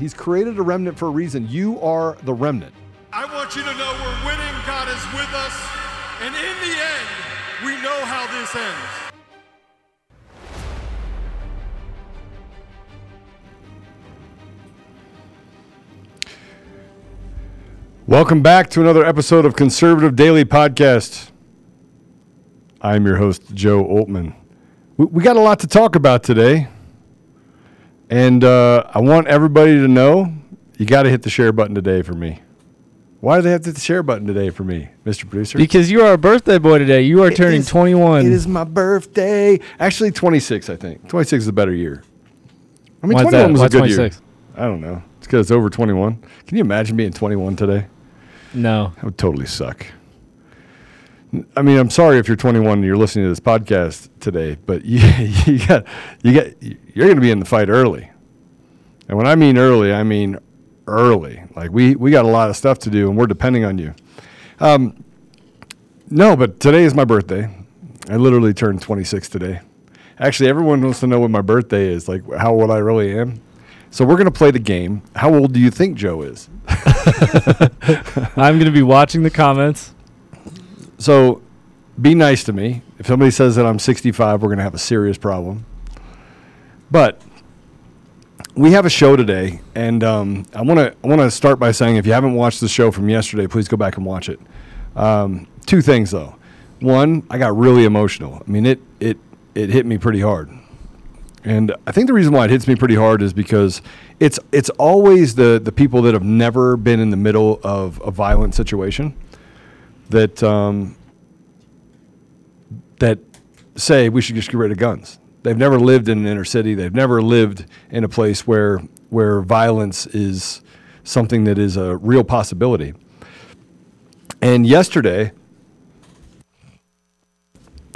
He's created a remnant for a reason. You are the remnant. I want you to know we're winning. God is with us. And in the end, we know how this ends. Welcome back to another episode of Conservative Daily Podcast. I'm your host, Joe Oltmann. We, we got a lot to talk about today. And uh, I want everybody to know you got to hit the share button today for me. Why do they have to hit the share button today for me, Mr. Producer? Because you are a birthday boy today. You are It turning is- 21. It is my birthday. Actually, 26, I think. 26 is a better year. I mean, Why 21 that? was Why a good 26? year. I don't know. It's because it's over 21. Can you imagine being 21 today? No. That would totally suck. I mean, I'm sorry if you're 21 and you're listening to this podcast today, but you, you got you got you're going to be in the fight early. And when I mean early, I mean early. Like we we got a lot of stuff to do, and we're depending on you. Um, no, but today is my birthday. I literally turned 26 today. Actually, everyone wants to know what my birthday is, like how old I really am. So we're going to play the game. How old do you think Joe is? I'm going to be watching the comments. So be nice to me. If somebody says that I'm 65, we're going to have a serious problem. But we have a show today, and um, I want to I want to start by saying if you haven't watched the show from yesterday, please go back and watch it. Um, two things though. One, I got really emotional. I mean, it it it hit me pretty hard. And I think the reason why it hits me pretty hard is because it's it's always the the people that have never been in the middle of a violent situation that um, that say we should just get rid of guns. They've never lived in an inner city. They've never lived in a place where where violence is something that is a real possibility. And yesterday,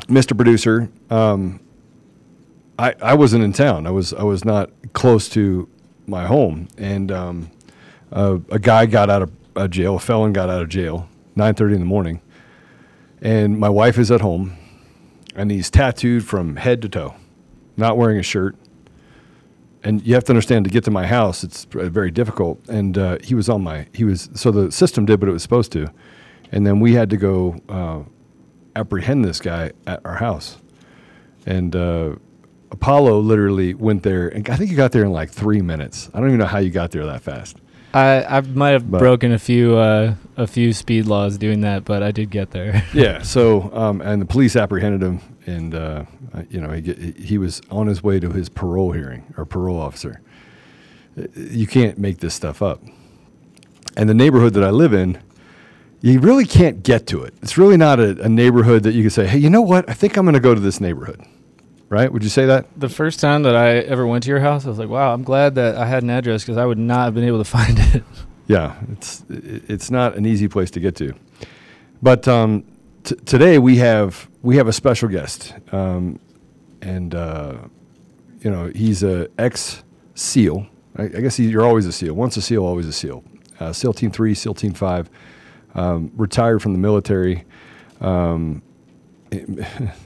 Mr. Producer, um, I, I wasn't in town. I was I was not close to my home, and um, uh, a guy got out of uh, jail. A felon got out of jail, nine thirty in the morning, and my wife is at home, and he's tattooed from head to toe, not wearing a shirt. And you have to understand to get to my house, it's very difficult. And uh, he was on my he was so the system did what it was supposed to, and then we had to go uh, apprehend this guy at our house, and. Uh, Apollo literally went there, and I think he got there in like three minutes. I don't even know how you got there that fast. I, I might have But- broken a few uh, a few speed laws doing that, but I did get there. Yeah. So, um, and the police apprehended him, and uh, you know he get, he was on his way to his parole hearing or parole officer. Uh, You can't make this stuff up. And the neighborhood that I live in, you really can't get to it. It's really not a, a neighborhood that you can say, "Hey, you know what? I think I'm going to go to this neighborhood." Right? Would you say that? the first time that I ever went to your house, I was like, "Wow, I'm glad that I had an address because I would not have been able to find it." Yeah, it's it's not an easy place to get to. But um, t- today we have we have a special guest, um, and uh, you know he's a ex SEAL. I, I guess he, you're always a SEAL. Once a SEAL, always a SEAL. Uh, SEAL Team Three, SEAL Team Five. Um, retired from the military.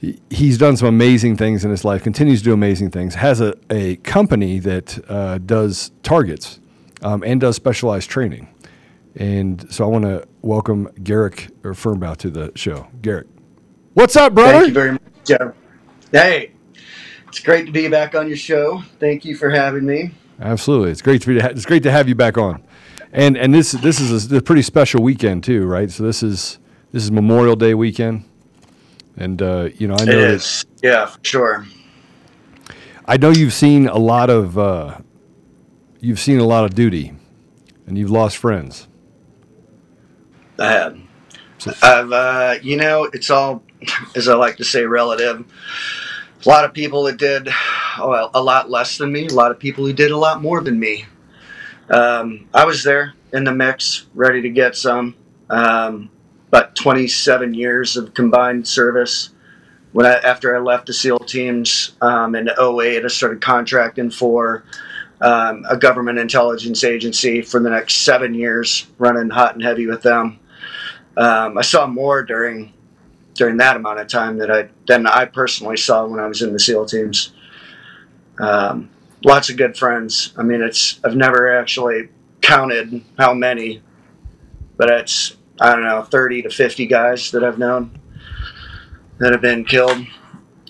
He- he's done some amazing things in his life. Continues to do amazing things. Has a, a company that uh, does targets um, and does specialized training. And so I want to welcome Garrick or Fernbaugh to the show. Garrick, what's up, brother? Thank you very much, Joe. Hey, it's great to be back on your show. Thank you for having me. Absolutely, it's great to be. It's great to have you back on. And and this this is a, a pretty special weekend too, right? So this is this is Memorial Day weekend, and uh, you know I know it is. that-. Yeah, for sure. I know you've seen a lot of uh, you've seen a lot of duty, and you've lost friends. I have. I've, uh, you know, it's all, as I like to say, relative. A lot of people that did well, a lot less than me. A lot of people who did a lot more than me. Um, I was there in the mix, ready to get some. Um, but 27 years of combined service. When I, after I left the SEAL teams um, in 08, I started contracting for um, a government intelligence agency for the next seven years, running hot and heavy with them. Um, I saw more during during that amount of time that I than I personally saw when I was in the SEAL teams. Um, lots of good friends. I mean, it's I've never actually counted how many, but it's I don't know, thirty to fifty guys that I've known that have been killed.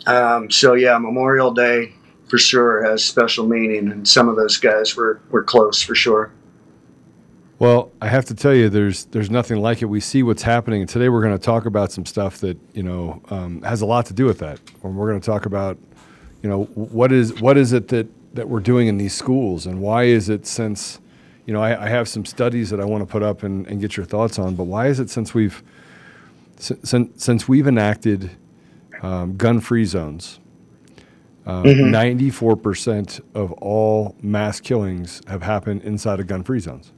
Um, so yeah, Memorial Day for sure has special meaning, and some of those guys were were close for sure. Well, I have to tell you, there's there's nothing like it. We see what's happening, and today we're going to talk about some stuff that you know um, has a lot to do with that. And we're going to talk about, you know, what is what is it that that we're doing in these schools, and why is it since, you know, I, I have some studies that I want to put up and, and get your thoughts on. But why is it since we've since, since we've enacted um, gun-free zones, ninety-four percent of all mass killings have happened inside of gun-free zones.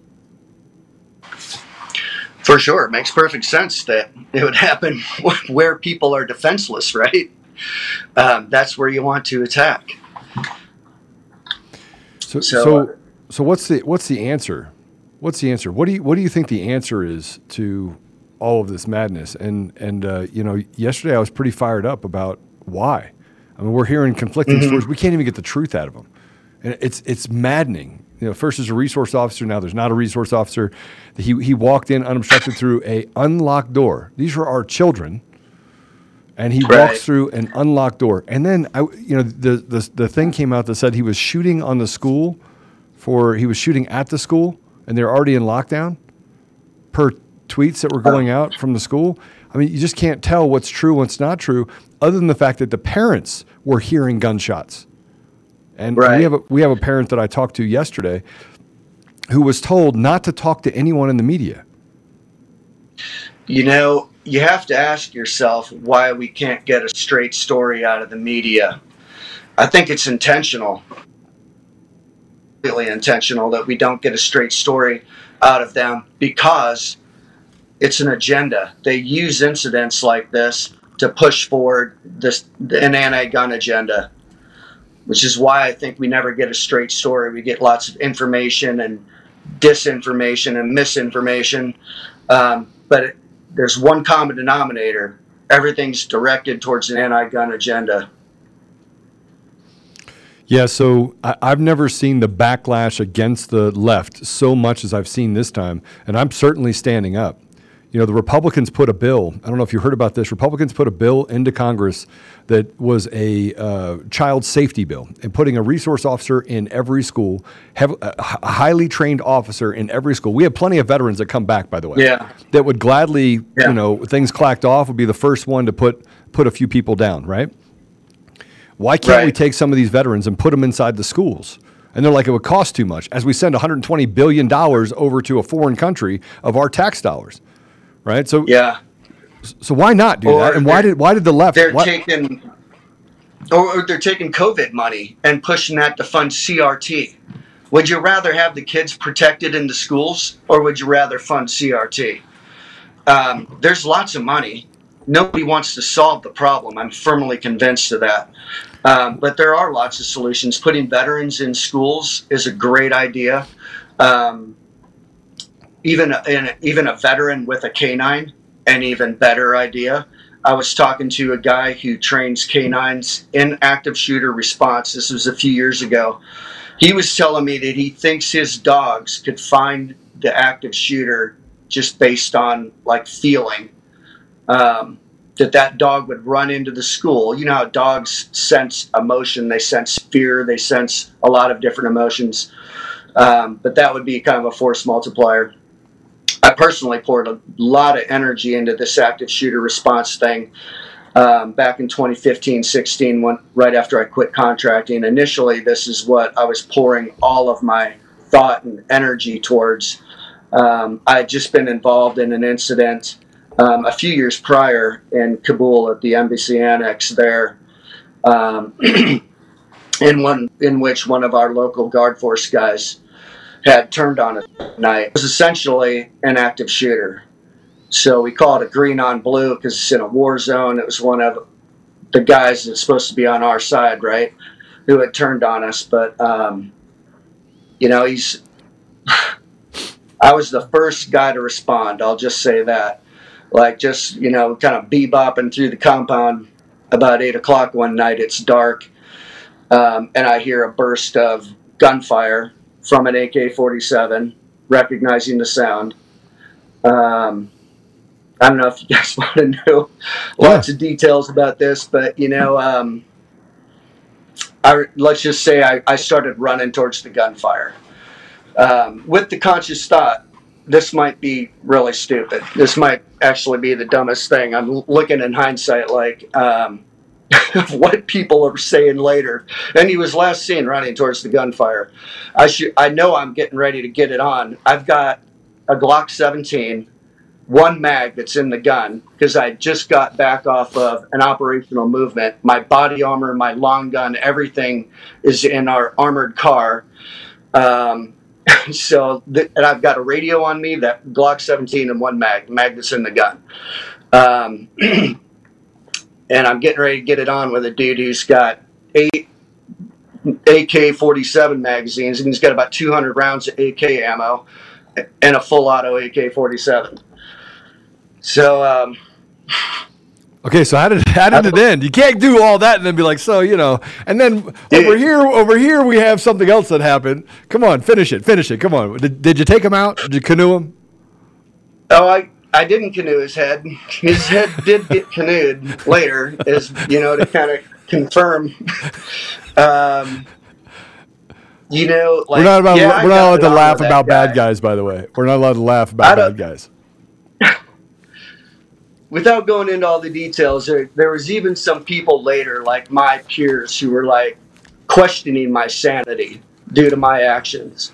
For sure, it makes perfect sense that it would happen where people are defenseless, right? Um, that's where you want to attack. So, So, so, so, what's the what's the answer? What's the answer? What do you what do you think the answer is to all of this madness? And and uh, you know, yesterday I was pretty fired up about why. I mean, we're hearing conflicting Mm-hmm. stories. We can't even get the truth out of them, and it's it's maddening. You know, first there's a resource officer, now there's not a resource officer. He he walked in unobstructed through a unlocked door. These were our children and he Right. walks through an unlocked door. And then I, you know, the, the the thing came out that said he was shooting on the school, for he was shooting at the school, and they're already in lockdown. Per tweets that were going out from the school, I mean, you just can't tell what's true, what's not true, other than the fact that the parents were hearing gunshots. And Right. we have a, we have a parent that I talked to yesterday, who was told not to talk to anyone in the media. You know, you have to ask yourself why we can't get a straight story out of the media. I think it's intentional, really intentional, that we don't get a straight story out of them because it's an agenda. They use incidents like this to push forward this an anti-gun agenda, which is why I think we never get a straight story. We get lots of information and disinformation and misinformation, um, but it, there's one common denominator. Everything's directed towards an anti-gun agenda. Yeah, so I, I've never seen the backlash against the left so much as I've seen this time, and I'm certainly standing up. You know, the Republicans put a bill. I don't know if you heard about this. Republicans put a bill into Congress that was a uh, child safety bill and putting a resource officer in every school, have a h- highly trained officer in every school. We have plenty of veterans that come back, by the way. Yeah. That would gladly, Yeah. you know, things clacked off, would be the first one to put put a few people down, right? Why can't we take some of these veterans and put them inside the schools? And they're like, it would cost too much as we send 120 billion dollars over to a foreign country of our tax dollars, right? So, Yeah, so why not do Or that? And why did why did the left? they're why- taking, or they're taking COVID money and pushing that to fund CRT. Would you rather have the kids protected in the schools, or would you rather fund CRT? Um, there's lots of money. Nobody wants to solve the problem. I'm firmly convinced of that. Um, but there are lots of solutions. Putting veterans in schools is a great idea. Um, even an, even a veteran with a canine, an even better idea. I was talking to a guy who trains canines in active shooter response. This was a few years ago. He was telling me that he thinks his dogs could find the active shooter just based on like feeling. Um, that that dog would run into the school. You know how dogs sense emotion, they sense fear, they sense a lot of different emotions. Um, but that would be kind of a force multiplier. I personally poured a lot of energy into this active shooter response thing um, back in 2015 16, when, right after I quit contracting. Initially, this is what I was pouring all of my thought and energy towards. Um, I had just been involved in an incident um, a few years prior in Kabul at the embassy annex there, um, in one in which one of our local guard force guys had turned on us at night. It was essentially an active shooter. So we call it a green on blue because it's in a war zone. It was one of the guys that's supposed to be on our side, right? Who had turned on us. But, um, you know, he's. I was the first guy to respond. I'll just say that. Like, just, you know, kind of bebopping through the compound about 8 o'clock one night. It's dark. Um, and I hear a burst of gunfire from an AK 47, recognizing the sound. Um, I don't know if you guys want to know lots of details about this, but you know, um, I, let's just say I, I, started running towards the gunfire um, with the conscious thought this might be really stupid. This might actually be the dumbest thing. I'm looking in hindsight like um, what people are saying later. And he was last seen running towards the gunfire. I should I know I'm getting ready to get it on. I've got a Glock 17 one mag that's in the gun because I just got back off of an operational movement. My body armor, my long gun, everything is in our armored car. Um, so, th- and I've got a radio on me, that Glock 17 and one mag, mag that's in the gun. Um, and I'm getting ready to get it on with a dude who's got eight AK 47 magazines and he's got about 200 rounds of AK ammo and a full auto AK 47. So, um, Okay, so how did how did it end? You can't do all that and then be like, so you know, and then over here, over here, we have something else that happened. Come on, finish it, finish it. Come on. Did, did you take him out? Did you canoe him? Oh, I I didn't canoe his head. His head did get canoed later, as you know, to kind of confirm. Um, you know, like, we're not about yeah, we're not allowed to laugh about guy. bad guys. By the way, we're not allowed to laugh about bad guys without going into all the details, there, there was even some people later, like my peers, who were like questioning my sanity due to my actions.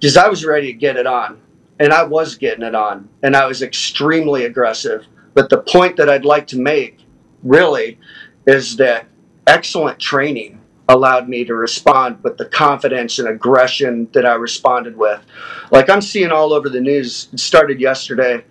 Because I was ready to get it on, and I was getting it on, and I was extremely aggressive. But the point that I'd like to make, really, is that excellent training allowed me to respond with the confidence and aggression that I responded with. Like I'm seeing all over the news, it started yesterday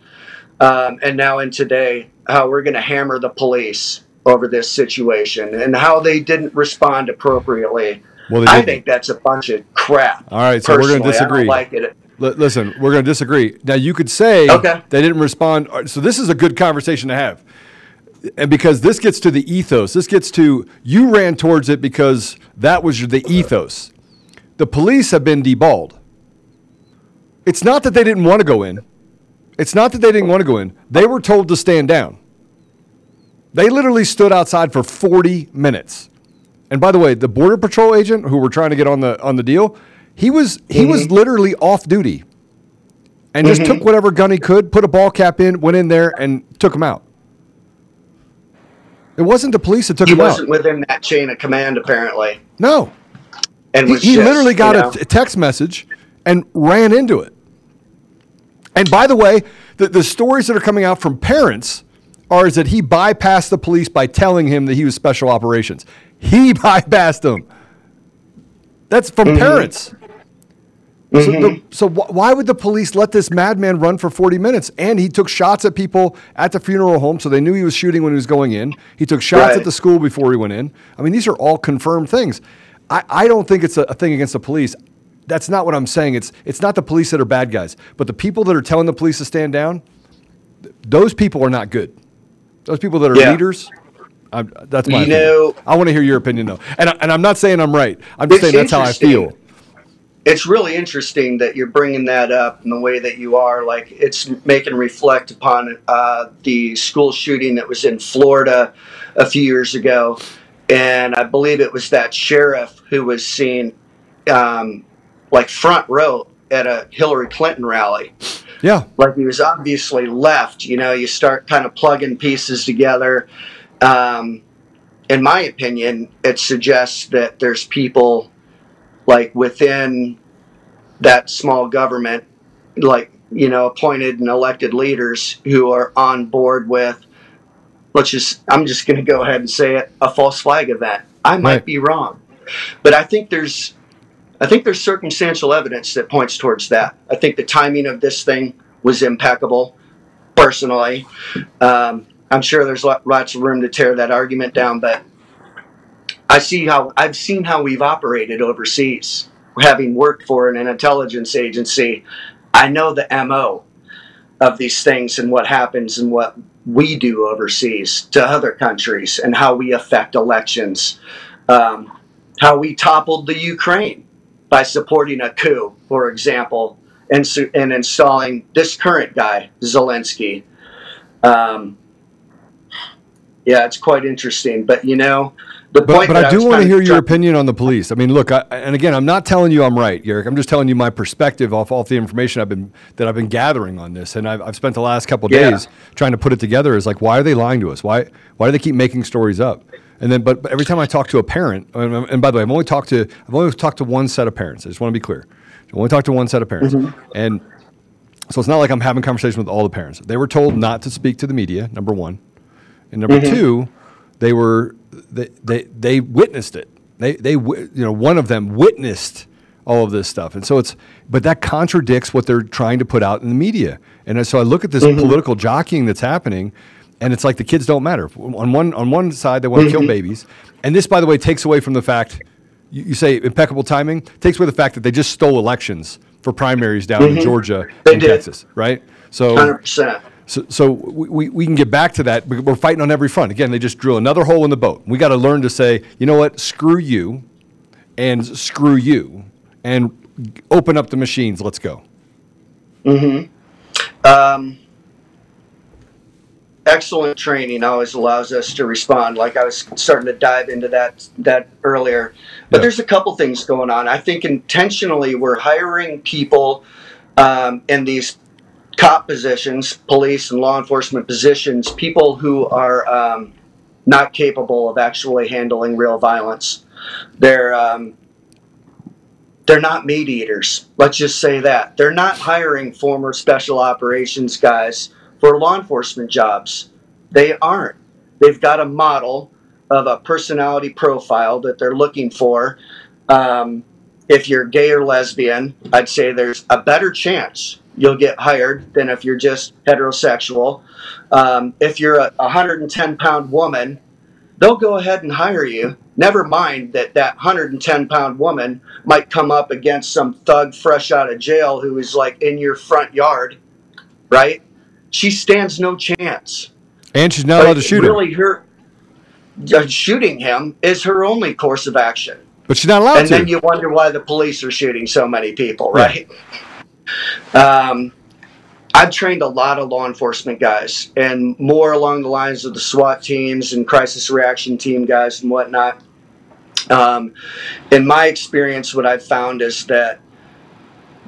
um, and now in today, how we're going to hammer the police over this situation and how they didn't respond appropriately. Well, I think that's a bunch of crap. All right, so we're going to disagree. like it. L- listen, we're going to disagree. Now, you could say okay. they didn't respond. So this is a good conversation to have. And because this gets to the ethos, this gets to you ran towards it because that was the ethos. The police have been deballed. It's not that they didn't want to go in. It's not that they didn't want to go in. They were told to stand down. They literally stood outside for 40 minutes. And by the way, the border patrol agent who were trying to get on the on the deal, he was he mm-hmm. was literally off duty. And just mm-hmm. took whatever gun he could, put a ball cap in, went in there and took him out. It wasn't the police that took he him out. He wasn't within that chain of command apparently. No. And he, he just, literally got you know, a text message and ran into it. And by the way, the, the stories that are coming out from parents are is that he bypassed the police by telling him that he was special operations. He bypassed them. That's from mm-hmm. parents. Mm-hmm. So, the, so wh- why would the police let this madman run for 40 minutes? And he took shots at people at the funeral home, so they knew he was shooting when he was going in. He took shots right. at the school before he went in. I mean, these are all confirmed things. I, I don't think it's a, a thing against the police that's not what I'm saying. It's it's not the police that are bad guys, but the people that are telling the police to stand down, those people are not good. Those people that are yeah. leaders. I'm, that's my. You opinion. know, I want to hear your opinion though, and I, and I'm not saying I'm right. I'm just saying that's how I feel. It's really interesting that you're bringing that up in the way that you are. Like it's making reflect upon uh, the school shooting that was in Florida a few years ago, and I believe it was that sheriff who was seen um, like front row at a Hillary Clinton rally. Yeah. Like he was obviously left. You know, you start kind of plugging pieces together. Um, in my opinion, it suggests that there's people like within that small government, like, you know, appointed and elected leaders who are on board with, let's just, I'm just going to go ahead and say it, a false flag event. I might right. be wrong. But I think there's I think there's circumstantial evidence that points towards that. I think the timing of this thing was impeccable. Personally, um, I'm sure there's lots of room to tear that argument down, but I see how I've seen how we've operated overseas. Having worked for an intelligence agency, I know the MO of these things and what happens and what we do overseas to other countries and how we affect elections. Um, how we toppled the Ukraine by supporting a coup, for example, and, and installing this current guy, Zelensky. Um, yeah, it's quite interesting. But you know, the but, point. But I do want to hear your opinion on the police. I mean, look, I, and again, I'm not telling you I'm right, Eric. I'm just telling you my perspective off off the information I've been that I've been gathering on this, and I've, I've spent the last couple yeah. days trying to put it together. Is like, why are they lying to us? Why why do they keep making stories up? And then, but, but every time I talk to a parent, and, and, by the way, I've only talked to I've only talked to one set of parents. I just want to be clear. I've only talked to one set of parents, mm-hmm. and so it's not like I'm having conversation with all the parents. They were told not to speak to the media. Number one, and number mm-hmm. two, they were they, they they witnessed it. They they you know one of them witnessed all of this stuff, and so it's but that contradicts what they're trying to put out in the media. And so I look at this mm-hmm. political jockeying that's happening and it's like the kids don't matter. On one on one side, they want to kill mm-hmm. babies, and this, by the way, takes away from the fact you, you, say impeccable timing takes away the fact that they just stole elections for primaries down mm-hmm. in Georgia they and did. Texas, right? So, 100%. So, so we, we can get back to that. We're fighting on every front. Again, they just drill another hole in the boat. We got to learn to say, you know what, screw you, and screw you, and open up the machines. Let's go. Mm-hmm. Um, excellent training always allows us to respond. Like I was starting to dive into that that earlier, but yeah. there's a couple things going on. I think intentionally we're hiring people um, in these cop positions, police and law enforcement positions, people who are um, not capable of actually handling real violence. They're um, they're not meat eaters. Let's just say that they're not hiring former special operations guys for law enforcement jobs. They aren't. They've got a model of a personality profile that they're looking for. Um, if you're gay or lesbian, I'd say there's a better chance you'll get hired than if you're just heterosexual. Um, if you're a 110 pound woman, they'll go ahead and hire you. Never mind that that 110 pound woman might come up against some thug fresh out of jail who is like in your front yard, right? She stands no chance. And she's not allowed to shoot really him. Her, uh, shooting him is her only course of action. But she's not allowed and to. And then you wonder why the police are shooting so many people, right? Um, I've trained a lot of law enforcement guys, and more along the lines of the SWAT teams and crisis reaction team guys and whatnot. Um, in my experience, what I've found is that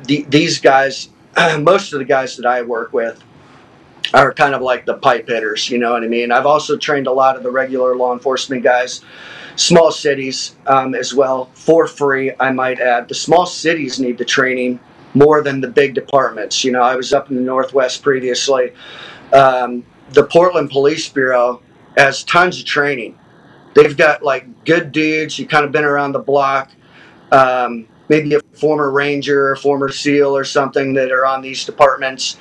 the, these guys, most of the guys that I work with, are kind of like the pipe hitters, you know what I mean? I've also trained a lot of the regular law enforcement guys, small cities um, as well, for free, I might add. The small cities need the training more than the big departments. You know, I was up in the Northwest previously. Um, the Portland Police Bureau has tons of training. They've got like good dudes, you kind of been around the block. Um, maybe a former ranger or former SEAL or something that are on these departments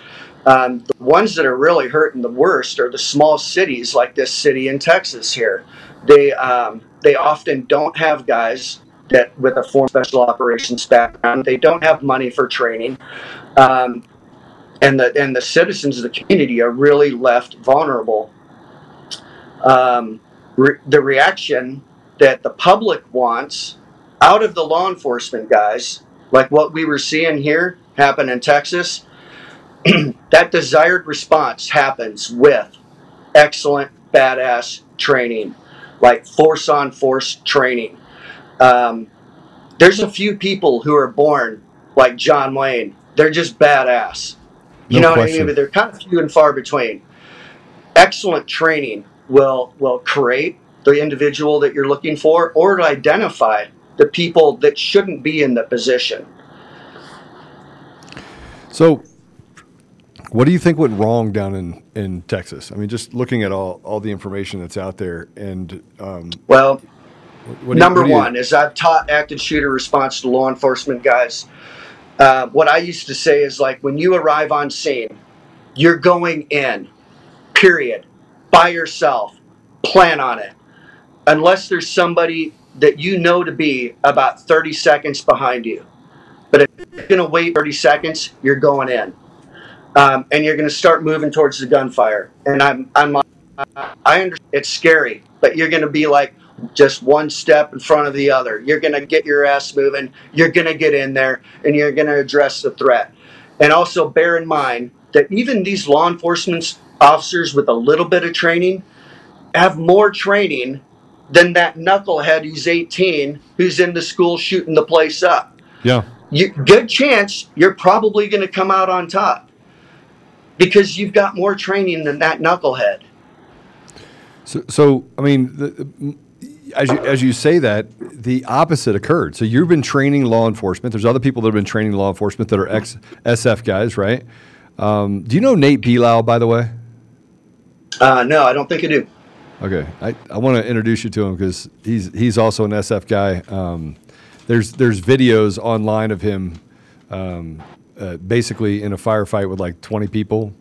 um, the ones that are really hurting the worst are the small cities like this city in Texas here. They um, they often don't have guys that with a former special operations background. They don't have money for training, um, and the and the citizens of the community are really left vulnerable. Um, re- the reaction that the public wants out of the law enforcement guys, like what we were seeing here happen in Texas, that desired response happens with excellent, badass training, like force on force training. Um, there's a few people who are born like John Wayne. They're just badass. You No know what I mean? But they're kind of few and far between. Excellent training will will create the individual that you're looking for, or to identify the people that shouldn't be in the position. So, what do you think went wrong down in, in Texas? I mean, just looking at all, all the information that's out there, and um, Well, what do you- Number you- one is I've taught active shooter response to law enforcement guys. Uh, what I used to say is like when you arrive on scene, you're going in, period, by yourself. Plan on it. Unless there's somebody that you know to be about 30 seconds behind you. But if you're going to wait 30 seconds, you're going in. Um, and you're going to start moving towards the gunfire. And I'm, I'm, I understand it's scary, but you're going to be like, just one step in front of the other. You're going to get your ass moving. You're going to get in there and you're going to address the threat. And also bear in mind that even these law enforcement officers with a little bit of training have more training than that knucklehead who's 18 who's in the school shooting the place up. Yeah. You, good chance you're probably going to come out on top because you've got more training than that knucklehead. So, so I mean, the, as you as you say that, the opposite occurred. So you've been training law enforcement. There's other people that have been training law enforcement that are ex SF guys, right? Um, do you know Nate Belau, by the way? Uh, no, I don't think I do. Okay, I, I want to introduce you to him because he's he's also an SF guy. Um, there's there's videos online of him, um, uh, basically in a firefight with like 20 people.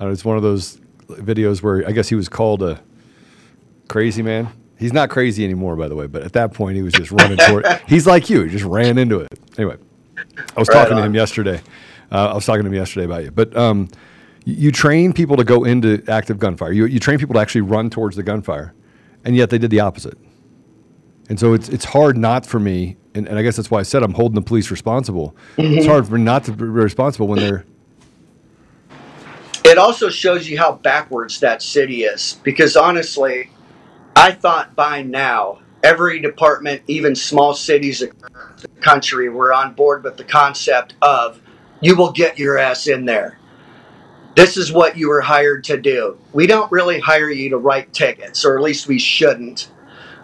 Uh, it's one of those videos where I guess he was called a crazy man. He's not crazy anymore, by the way. But at that point, he was just running toward. He's like you, he just ran into it. Anyway, I was Right talking to him yesterday. Uh, I was talking to him yesterday about you, but um, you, you train people to go into active gunfire. You, you train people to actually run towards the gunfire, and yet they did the opposite. And so it's it's hard not for me, and, and I guess that's why I said I'm holding the police responsible. It's hard for not to be responsible when they're It also shows you how backwards that city is because honestly, I thought by now every department, even small cities across the country, were on board with the concept of you will get your ass in there. This is what you were hired to do. We don't really hire you to write tickets, or at least we shouldn't,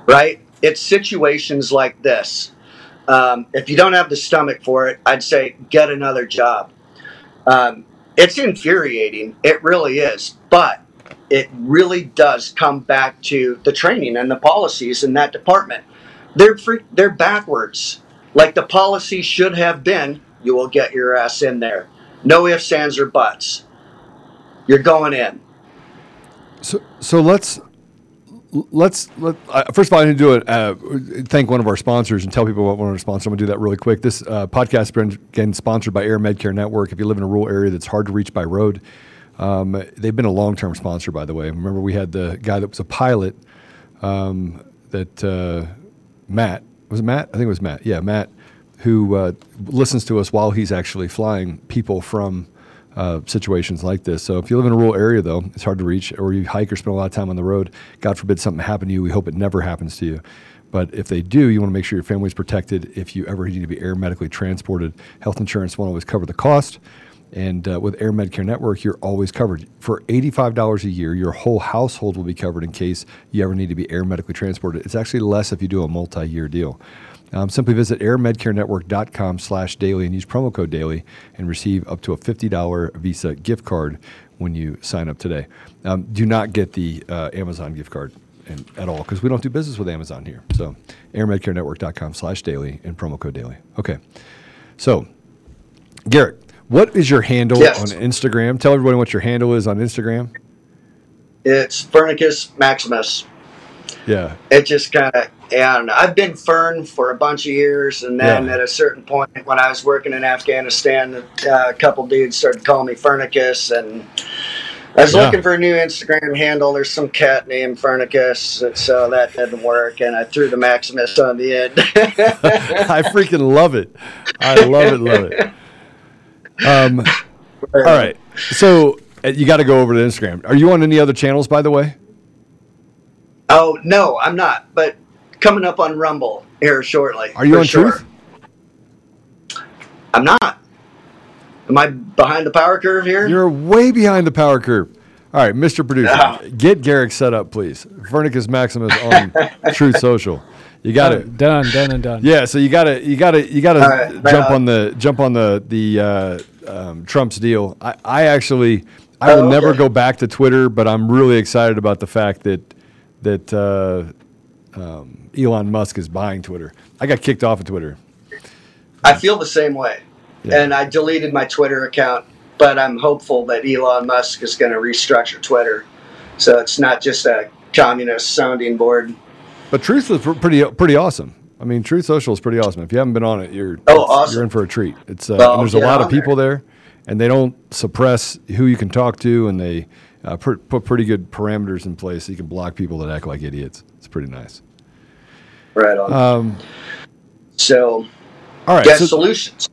right? It's situations like this. Um, if you don't have the stomach for it, I'd say get another job. Um, it's infuriating. It really is. But it really does come back to the training and the policies in that department. They're free, they're backwards. Like the policy should have been, you will get your ass in there. No ifs, ands, or buts. You're going in. So, so let's let's let uh, first of all I need to do it. Uh, thank one of our sponsors and tell people what one of our sponsors. I'm gonna do that really quick. This uh, podcast has been again sponsored by AirMedCare Network. If you live in a rural area that's hard to reach by road, um, they've been a long term sponsor. By the way, remember we had the guy that was a pilot um, that uh, Matt was it Matt? I think it was Matt. Yeah, Matt, who uh, listens to us while he's actually flying people from uh, situations like this. So if you live in a rural area, though, it's hard to reach, or you hike or spend a lot of time on the road. God forbid something happen to you. We hope it never happens to you. But if they do, you want to make sure your family's protected. If you ever need to be air medically transported, health insurance won't always cover the cost. And uh, with AirMedCare Network, you're always covered. For $85 a year, your whole household will be covered in case you ever need to be air medically transported. It's actually less if you do a multi-year deal. Um, simply visit airmedcarenetwork.com slash daily and use promo code daily and receive up to a $50 Visa gift card when you sign up today. Um, do not get the uh, Amazon gift card in, at all because we don't do business with Amazon here. So airmedcarenetwork.com slash daily and promo code daily. Okay. So, Garrett, what is your handle Yes. on Instagram? Tell everybody what your handle is on Instagram. It's Fernicus Maximus. Yeah. It just kind of, yeah, I don't know. I've been Fern for a bunch of years, and then Yeah. at a certain point, when I was working in Afghanistan, uh, a couple dudes started calling me Fernicus, and I was Yeah. looking for a new Instagram handle. There's some cat named Fernicus, and so that didn't work, and I threw the Maximus on the end. I freaking love it. I love it, love it. Um, all right. So uh, you got to go over to Instagram. Are you on any other channels, by the way? Oh no, I'm not. But coming up on Rumble here shortly. Are you on sure. Truth? I'm not. Am I behind the power curve here? You're way behind the power curve. All right, Mr. Producer, get Garrick set up, please. Fernicus Maximus on Truth Social. You got it done, done, and done. Yeah, so you got to you got to you got to right, jump on the jump on the the uh, um, Trump's deal. I, I actually I will oh, okay. never go back to Twitter, but I'm really excited about the fact that that uh, um, Elon Musk is buying Twitter. I got kicked off of Twitter. I feel the same way, yeah. and I deleted my Twitter account. But I'm hopeful that Elon Musk is going to restructure Twitter, so it's not just a communist sounding board. But Truth is pretty pretty awesome. I mean, Truth Social is pretty awesome. If you haven't been on it, you're oh, awesome. you're in for a treat. It's uh, well, there's a lot of people there. there and they don't suppress who you can talk to, and they uh, put pretty good parameters in place so you can block people that act like idiots. It's pretty nice. Right on. Um, so, all right. So, solutions.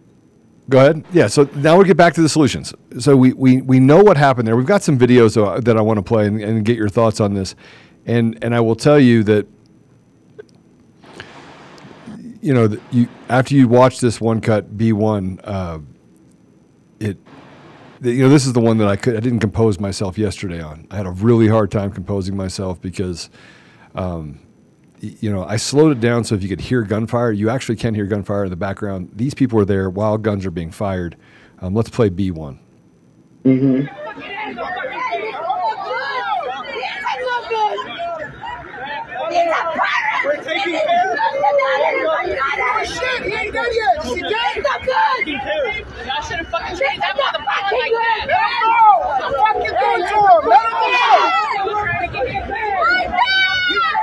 Go ahead. Yeah. So now we get back to the solutions. So we, we, we know what happened there. We've got some videos uh, that I want to play and, and, get your thoughts on this. And and I will tell you that you know you after you watch this one cut B one, uh, it you know this is the one that I could I didn't compose myself yesterday on. I had a really hard time composing myself because um, you know I slowed it down so if you could hear gunfire, you actually can hear gunfire in the background. These people are there while guns are being fired. Um, let's play B one. Mm-hmm. We're taking care of Oh shit, he ain't done yet. He's dead. not good. Y'all should have fucking changed that motherfucker like that. No! What the fuck you doing to him? Let him go!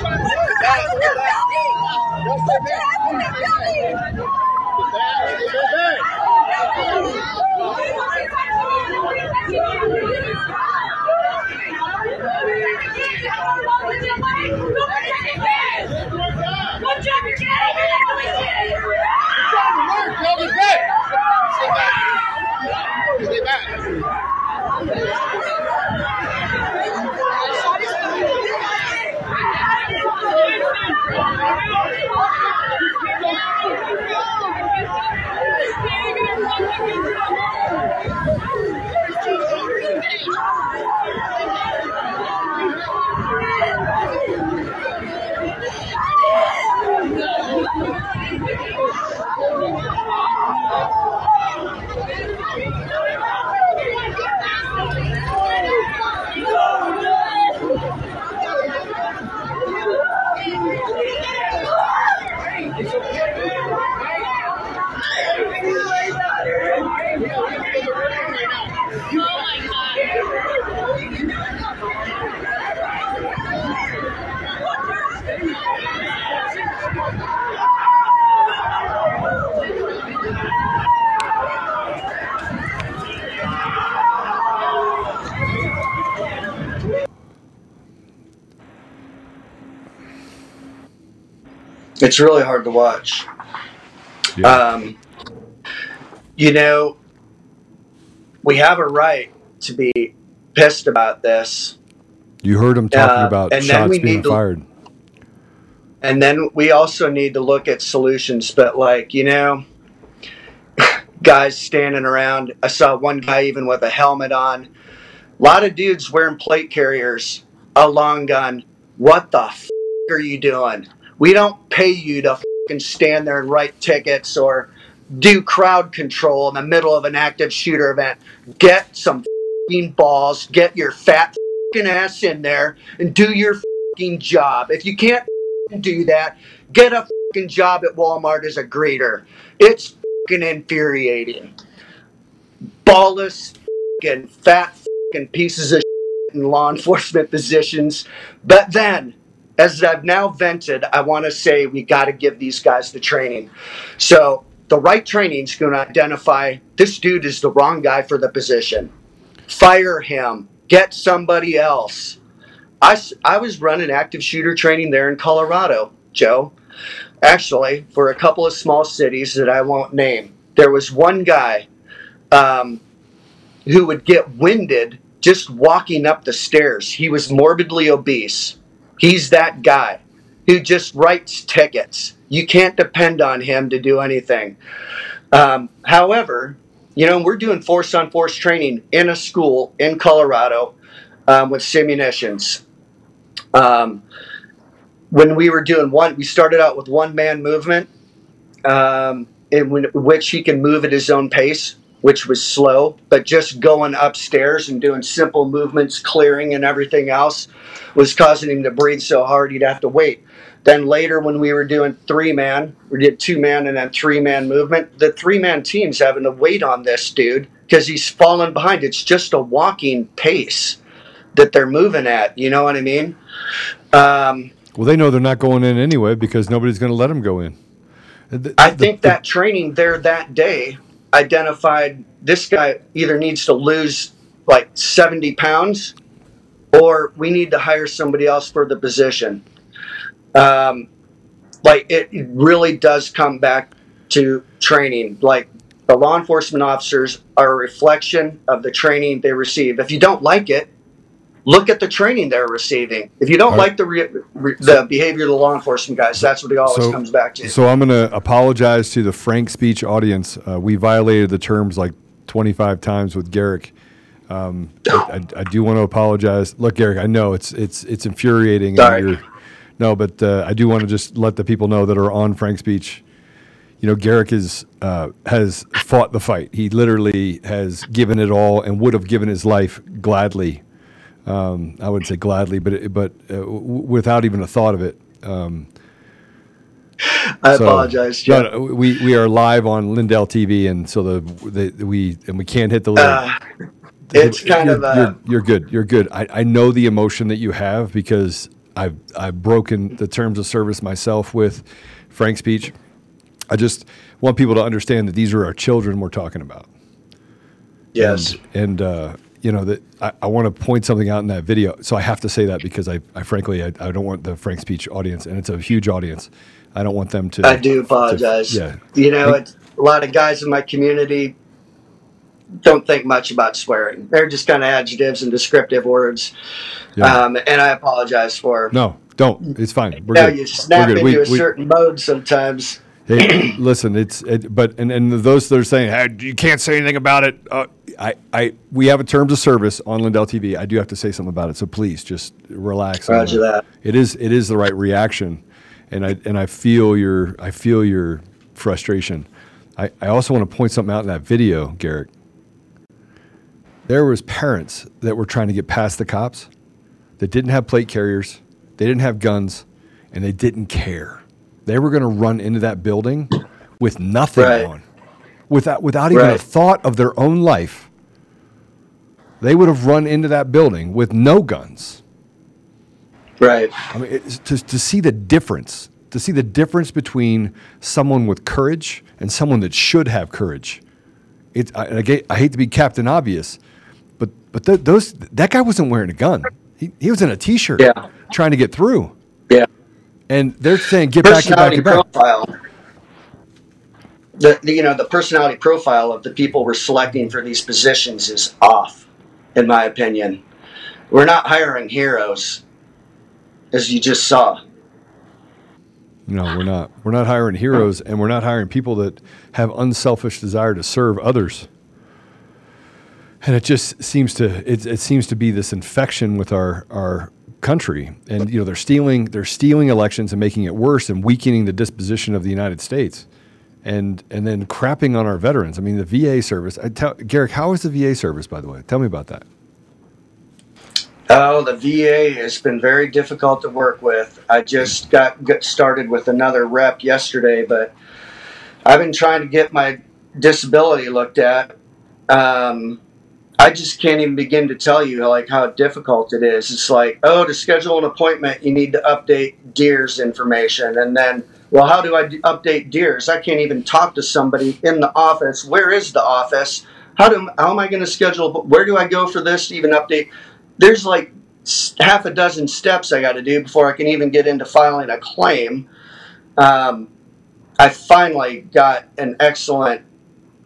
Thank you. It's really hard to watch. Yeah. Um, you know, we have a right to be pissed about this. You heard him talking uh, about and shots being to, fired. And then we also need to look at solutions. But, like, you know, guys standing around. I saw one guy even with a helmet on. A lot of dudes wearing plate carriers, a long gun. What the f- are you doing? We don't pay you to fucking stand there and write tickets or do crowd control in the middle of an active shooter event. Get some fucking balls, get your fat fucking ass in there and do your fucking job. If you can't do that, get a fucking job at Walmart as a greeter. It's fucking infuriating. Ballless fucking fat fucking pieces of in law enforcement positions. But then as I've now vented, I want to say we got to give these guys the training. So the right training is going to identify this dude is the wrong guy for the position. Fire him. Get somebody else. I, I was running active shooter training there in Colorado, Joe. Actually, for a couple of small cities that I won't name. There was one guy um, who would get winded just walking up the stairs. He was morbidly obese. He's that guy who just writes tickets. You can't depend on him to do anything. Um, however, you know, we're doing force on force training in a school in Colorado um, with simunitions. Um, when we were doing one, we started out with one man movement, um, in which he can move at his own pace which was slow, but just going upstairs and doing simple movements, clearing and everything else was causing him to breathe so hard he'd have to wait. Then later, when we were doing three man, we did two man and then three man movement. The three man team's having to wait on this dude because he's falling behind. It's just a walking pace that they're moving at. You know what I mean? Um, well, they know they're not going in anyway because nobody's going to let them go in. The, I think the, that training there that day identified this guy either needs to lose like 70 pounds or we need to hire somebody else for the position. Um, like it really does come back to training. Like the law enforcement officers are a reflection of the training they receive. If you don't like it, look at the training they're receiving. If you don't right. like the re, re, the behavior of the law enforcement guys, that's what it always so, comes back to. So I'm going to apologize to the frank speech audience. Uh, we violated the terms like 25 times with Garrick. Um, I, I, do want to apologize. Look, Garrick, I know it's it's it's infuriating. Sorry. No, but uh, I do want to just let the people know that are on frank speech. You know, Garrick is uh, has fought the fight. He literally has given it all and would have given his life gladly um, I wouldn't say gladly, but but uh, w- without even a thought of it. Um, I so, apologize. No, no, we we are live on Lindell TV, and so the, the we and we can't hit the lid. Uh, it's kind you're, of uh, you're, you're, good. You're good. I, I know the emotion that you have because I've I've broken the terms of service myself with Frank's speech. I just want people to understand that these are our children we're talking about. Yes, and, and uh, you know that I, I want to point something out in that video. So I have to say that because I, I frankly I, I, don't want the frank speech audience, and it's a huge audience. I don't want them to. I do apologize. To, yeah, you know, it's, a lot of guys in my community don't think much about swearing. They're just kind of adjectives and descriptive words, yeah. um, and I apologize for. No, don't. It's fine. We're you good. you snap into we, a we, certain mode sometimes. Hey, listen, it's it, but and, and those that are saying hey, you can't say anything about it. Uh, I, I we have a terms of service on Lindell TV. I do have to say something about it, so please just relax. Roger that. It is it is the right reaction, and I and I feel your I feel your frustration. I, I also want to point something out in that video, Garrick. There was parents that were trying to get past the cops that didn't have plate carriers, they didn't have guns, and they didn't care. They were going to run into that building with nothing right. on, without without even right. a thought of their own life they would have run into that building with no guns. Right. I mean, to, to see the difference, to see the difference between someone with courage and someone that should have courage. It, I, I, I hate to be Captain Obvious, but but th- those that guy wasn't wearing a gun. He, he was in a t-shirt, yeah. trying to get through. Yeah. And they're saying, "Get back, get back, get back." Profile. The, the you know the personality profile of the people we're selecting for these positions is off in my opinion. We're not hiring heroes, as you just saw. No, we're not. We're not hiring heroes, and we're not hiring people that have unselfish desire to serve others. And it just seems to it, it seems to be this infection with our our country, and you know they're stealing they're stealing elections and making it worse and weakening the disposition of the United States and and then crapping on our veterans. I mean, the VA service. I tell Garrick, how is the VA service, by the way? Tell me about that. Oh, the VA has been very difficult to work with. I just got, got started with another rep yesterday, but I've been trying to get my disability looked at. Um, I just can't even begin to tell you like how difficult it is. It's like, oh, to schedule an appointment, you need to update DEERS information, and then, well, how do I d- update DEERS? I can't even talk to somebody in the office. Where is the office? How do how am I going to schedule? Where do I go for this to even update? There's like half a dozen steps I got to do before I can even get into filing a claim. Um, I finally got an excellent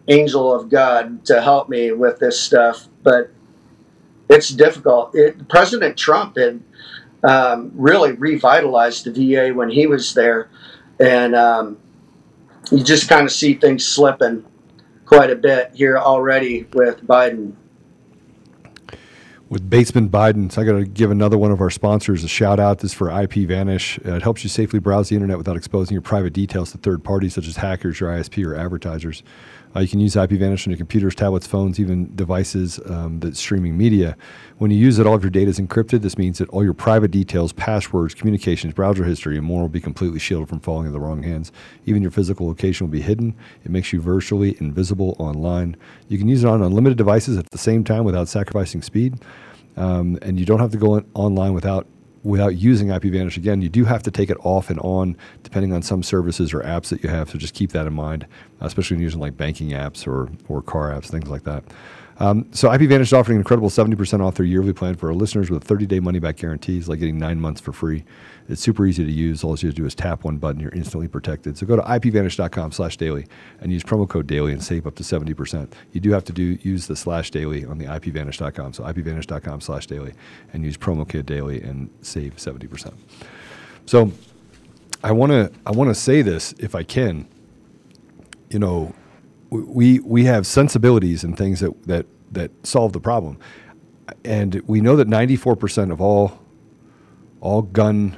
angel of God to help me with this stuff, but it's difficult. It, President Trump had um, really revitalized the VA when he was there, and um, you just kind of see things slipping quite a bit here already with Biden with Batesman Biden. So I got to give another one of our sponsors a shout out. This is for IPVanish. Uh, it helps you safely browse the internet without exposing your private details to third parties such as hackers, your ISP, or advertisers. Uh, you can use IPVanish on your computers, tablets, phones, even devices um, that's streaming media. When you use it, all of your data is encrypted. This means that all your private details, passwords, communications, browser history, and more will be completely shielded from falling into the wrong hands. Even your physical location will be hidden. It makes you virtually invisible online. You can use it on unlimited devices at the same time without sacrificing speed. Um, and you don't have to go in, online without without using IPVanish again, you do have to take it off and on depending on some services or apps that you have. So just keep that in mind, especially when using like banking apps or, or car apps, things like that. Um, so IPVanish is offering an incredible 70% off their yearly plan for our listeners with 30-day money-back guarantees, like getting nine months for free. It's super easy to use. All you have to do is tap one button. You're instantly protected. So go to ipvanish.com slash daily and use promo code daily and save up to 70%. You do have to do use the slash daily on the ipvanish.com. So ipvanish.com slash daily and use promo code daily and save 70%. So I want to I want to say this if I can. You know, we we have sensibilities and things that that that solve the problem, and we know that 94% of all all gun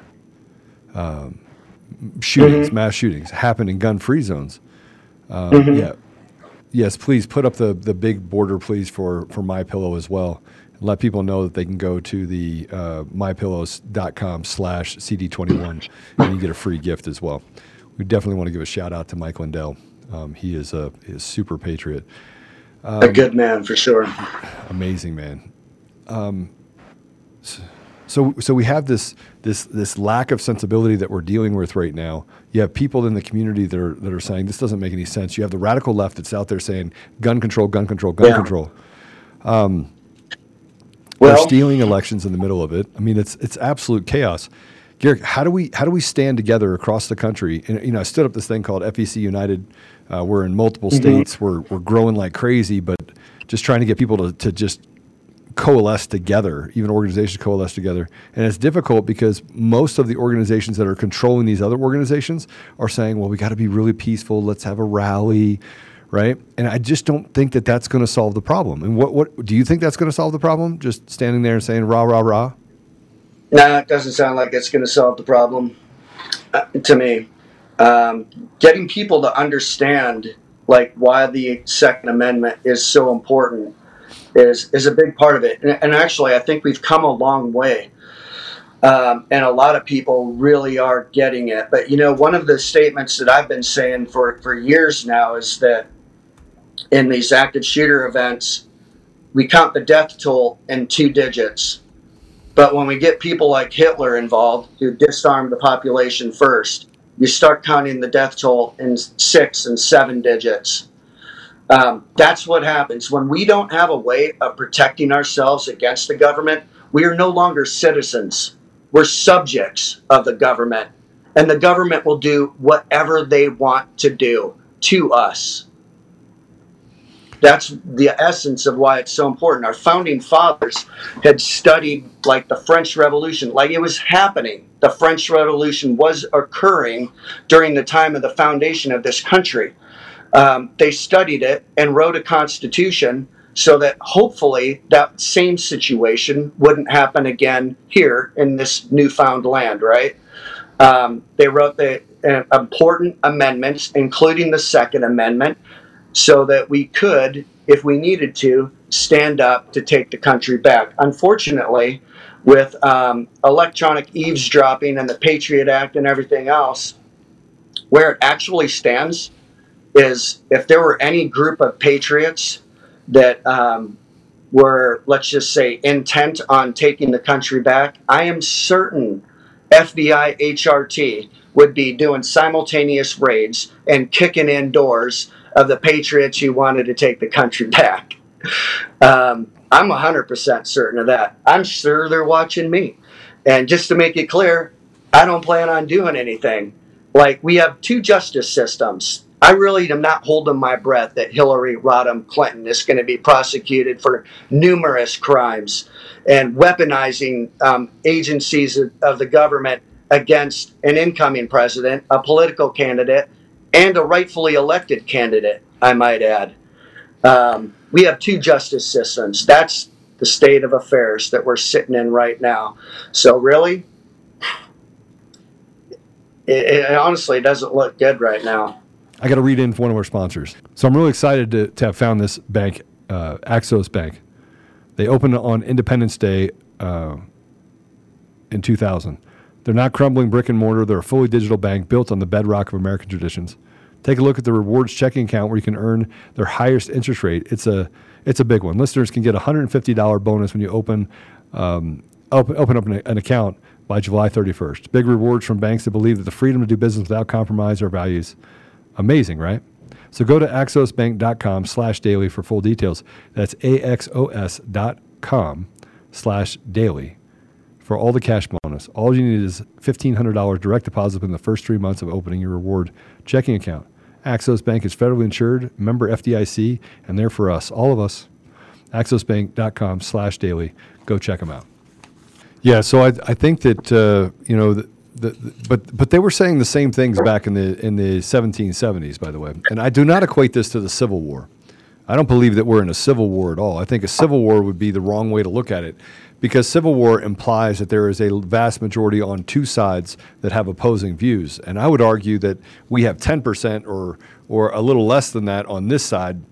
um, shootings, mm-hmm. mass shootings, happen in gun-free zones. Uh, mm-hmm. Yeah. Yes, please put up the, the big border, please, for, for My Pillow as well. And let people know that they can go to the uh, mypillows.com slash CD21 and you get a free gift as well. We definitely want to give a shout out to Mike Lindell. Um, he is a, a super patriot. Um, a good man for sure. Amazing man. Um, so, so, so we have this this this lack of sensibility that we're dealing with right now. You have people in the community that are that are saying this doesn't make any sense. You have the radical left that's out there saying gun control, gun control, gun yeah. control. Um, well, they're stealing elections in the middle of it. I mean, it's it's absolute chaos. Garrick, how do we how do we stand together across the country? And you know, I stood up this thing called FEC United. Uh, we're in multiple mm-hmm. states. We're we're growing like crazy, but just trying to get people to to just coalesce together, even organizations coalesce together. And it's difficult because most of the organizations that are controlling these other organizations are saying, well, we got to be really peaceful. Let's have a rally, right? And I just don't think that that's going to solve the problem. And what, what do you think that's going to solve the problem? Just standing there and saying, rah, rah, rah? No, it doesn't sound like it's going to solve the problem uh, to me. Um, getting people to understand like why the Second Amendment is so important is is a big part of it. And, and actually, I think we've come a long way. Um, and a lot of people really are getting it. But you know, one of the statements that I've been saying for, for years now is that in these active shooter events, we count the death toll in two digits. But when we get people like Hitler involved, who disarmed the population first, you start counting the death toll in six and seven digits. Um, that's what happens when we don't have a way of protecting ourselves against the government. We are no longer citizens. We're subjects of the government, and the government will do whatever they want to do to us. That's the essence of why it's so important. Our founding fathers had studied like the French Revolution, like it was happening. The French Revolution was occurring during the time of the foundation of this country um, they studied it and wrote a constitution so that hopefully that same situation wouldn't happen again here in this newfound land, right? Um, they wrote the uh, important amendments, including the Second Amendment, so that we could, if we needed to, stand up to take the country back. Unfortunately, with um, electronic eavesdropping and the Patriot Act and everything else, where it actually stands is if there were any group of patriots that um, were, let's just say, intent on taking the country back, I am certain FBI HRT would be doing simultaneous raids and kicking in doors of the patriots who wanted to take the country back. Um, I'm 100% certain of that. I'm sure they're watching me. And just to make it clear, I don't plan on doing anything. Like, we have two justice systems. I really am not holding my breath that Hillary Rodham Clinton is going to be prosecuted for numerous crimes and weaponizing um, agencies of, of the government against an incoming president, a political candidate, and a rightfully elected candidate, I might add. Um, we have two justice systems. That's the state of affairs that we're sitting in right now. So, really, it, it honestly doesn't look good right now. I got to read in for one of our sponsors. So, I'm really excited to, to have found this bank, uh, Axos Bank. They opened on Independence Day uh, in 2000. They're not crumbling brick and mortar. They're a fully digital bank built on the bedrock of American traditions. Take a look at the rewards checking account where you can earn their highest interest rate. It's a it's a big one. Listeners can get a $150 bonus when you open um, open, open up an, an account by July 31st. Big rewards from banks that believe that the freedom to do business without compromise our values. Amazing, right? So go to axosbank.com slash daily for full details. That's A-X-O-S dot com slash daily for all the cash bonus. All you need is $1,500 direct deposit in the first three months of opening your reward checking account. Axos Bank is federally insured, member FDIC, and they're for us, all of us. AxosBank.com slash daily. Go check them out. Yeah, so I, I think that, uh, you know, the, the, but but they were saying the same things back in the in the 1770s, by the way. And I do not equate this to the Civil War. I don't believe that we're in a civil war at all. I think a civil war would be the wrong way to look at it because civil war implies that there is a vast majority on two sides that have opposing views. And I would argue that we have 10% or, or a little less than that on this side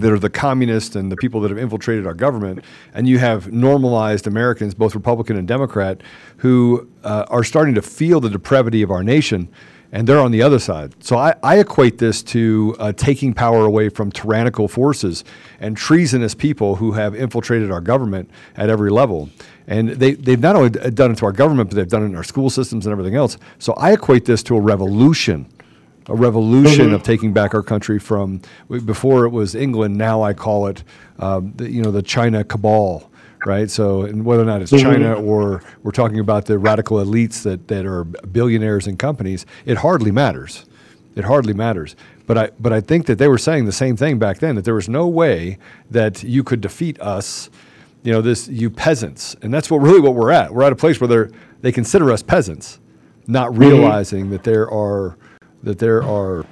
that are the communists and the people that have infiltrated our government, and you have normalized Americans, both Republican and Democrat, who uh, are starting to feel the depravity of our nation and they're on the other side. So I, I equate this to uh, taking power away from tyrannical forces and treasonous people who have infiltrated our government at every level. And they, they've not only done it to our government, but they've done it in our school systems and everything else. So I equate this to a revolution, a revolution mm-hmm. of taking back our country from before it was England. Now I call it, um, the, you know, the China cabal right? So, and whether or not it's mm-hmm. China or we're talking about the radical elites that, that are billionaires and companies, it hardly matters. It hardly matters. But I, but I think that they were saying the same thing back then that there was no way that you could defeat us, you know, this you peasants, and that's what really what we're at. We're at a place where they they consider us peasants, not mm-hmm. realizing mm-hmm. that there are that there are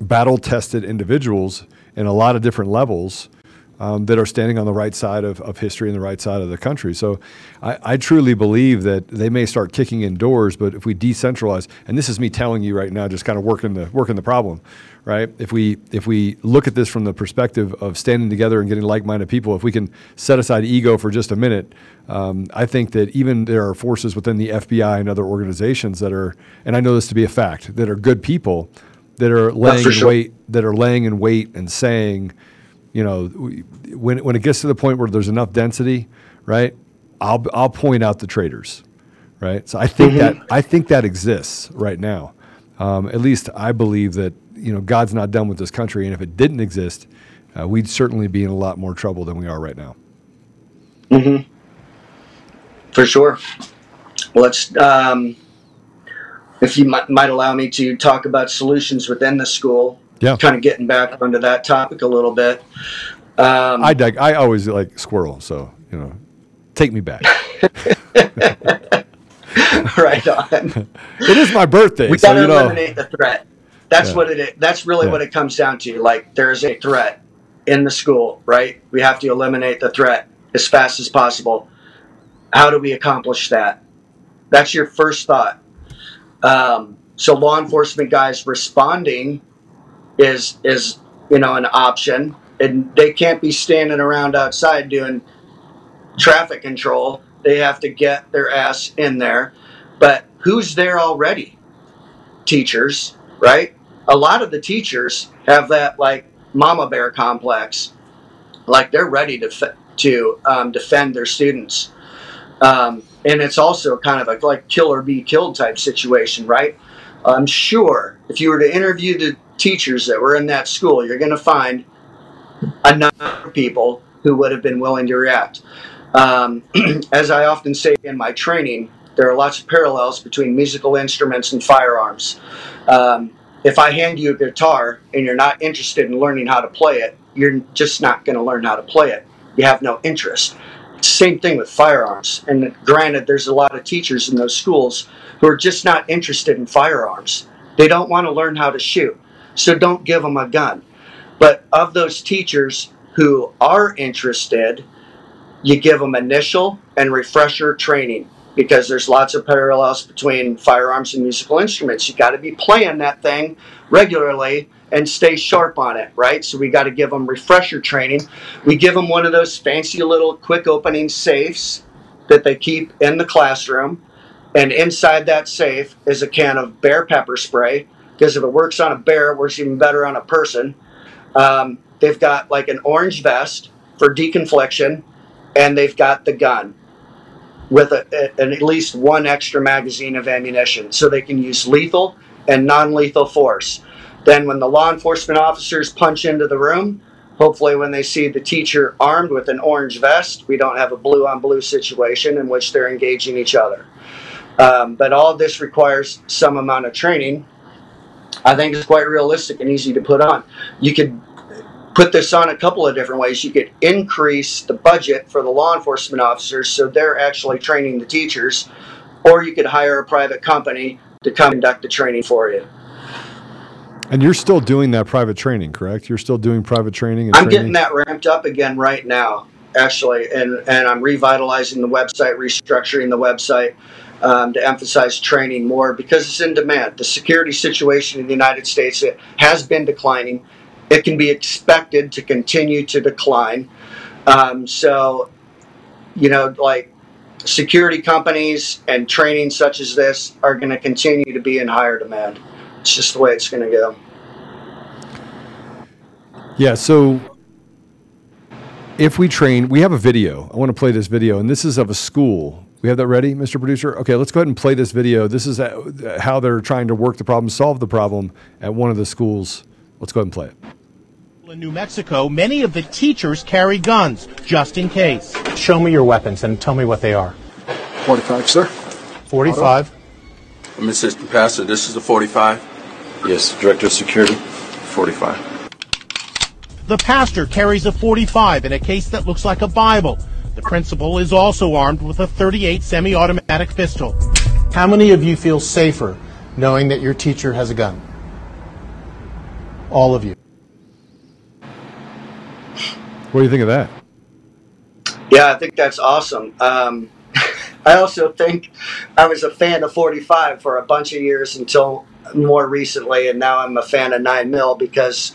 battle tested individuals in a lot of different levels um, that are standing on the right side of, of history and the right side of the country. So I, I, truly believe that they may start kicking in doors, but if we decentralize, and this is me telling you right now, just kind of working the working the problem, right? If we if we look at this from the perspective of standing together and getting like-minded people, if we can set aside ego for just a minute, um, I think that even there are forces within the FBI and other organizations that are, and I know this to be a fact, that are good people that are laying in sure. wait, that are laying in wait and saying you know, when when it gets to the point where there's enough density, right? I'll I'll point out the traitors, right? So I think mm-hmm. that I think that exists right now. Um, at least I believe that you know God's not done with this country, and if it didn't exist, uh, we'd certainly be in a lot more trouble than we are right now. Mm-hmm. For sure. Well, let's. Um, if you might, might allow me to talk about solutions within the school, yeah. Kind of getting back onto that topic a little bit. Um, I dig, I always like squirrel, so you know, take me back. right on. It is my birthday. We so, gotta you know. eliminate the threat. That's yeah. what it is. That's really yeah. what it comes down to. Like there's a threat in the school, right? We have to eliminate the threat as fast as possible. How do we accomplish that? That's your first thought. Um, so law enforcement guys responding is is you know an option, and they can't be standing around outside doing traffic control. They have to get their ass in there. But who's there already? Teachers, right? A lot of the teachers have that like mama bear complex. Like they're ready to to um, defend their students. Um, and it's also kind of a like kill or be killed type situation, right? I'm sure if you were to interview the teachers that were in that school, you're going to find a number of people who would have been willing to react. Um, as I often say in my training, there are lots of parallels between musical instruments and firearms. Um, if I hand you a guitar and you're not interested in learning how to play it, you're just not going to learn how to play it. You have no interest. Same thing with firearms. And granted, there's a lot of teachers in those schools who are just not interested in firearms. They don't want to learn how to shoot. So don't give them a gun. But of those teachers who are interested, you give them initial and refresher training because there's lots of parallels between firearms and musical instruments. You got to be playing that thing regularly and stay sharp on it, right? So we got to give them refresher training. We give them one of those fancy little quick opening safes that they keep in the classroom. And inside that safe is a can of bear pepper spray because if it works on a bear, it works even better on a person. Um, they've got like an orange vest for deconfliction, and they've got the gun with a, a, at least one extra magazine of ammunition so they can use lethal and non lethal force. Then, when the law enforcement officers punch into the room, hopefully, when they see the teacher armed with an orange vest, we don't have a blue on blue situation in which they're engaging each other. Um, but all this requires some amount of training. I think it's quite realistic and easy to put on. You could put this on a couple of different ways. You could increase the budget for the law enforcement officers so they're actually training the teachers, or you could hire a private company to come conduct the training for you. And you're still doing that private training, correct? You're still doing private training. I'm training? getting that ramped up again right now, actually, and and I'm revitalizing the website, restructuring the website. Um, to emphasize training more because it's in demand. The security situation in the United States it has been declining it can be expected to continue to decline. Um, so, you know, like security companies and training such as this are going to continue to be in higher demand. It's just the way it's going to go. Yeah. So, if we train, we have a video. I want to play this video, and this is of a school. We have that ready, Mr. Producer? Okay, let's go ahead and play this video. This is uh, how they're trying to work the problem, solve the problem at one of the schools. Let's go ahead and play it. In New Mexico, many of the teachers carry guns just in case. Show me your weapons and tell me what they are. 45, sir. 45. I'm assistant pastor. This is the 45. Yes, director of security. 45. The pastor carries a 45 in a case that looks like a Bible. The principal is also armed with a 38 semi-automatic pistol. How many of you feel safer knowing that your teacher has a gun? All of you. What do you think of that? Yeah, I think that's awesome. Um, I also think I was a fan of 45 for a bunch of years until more recently, and now I'm a fan of 9 mil because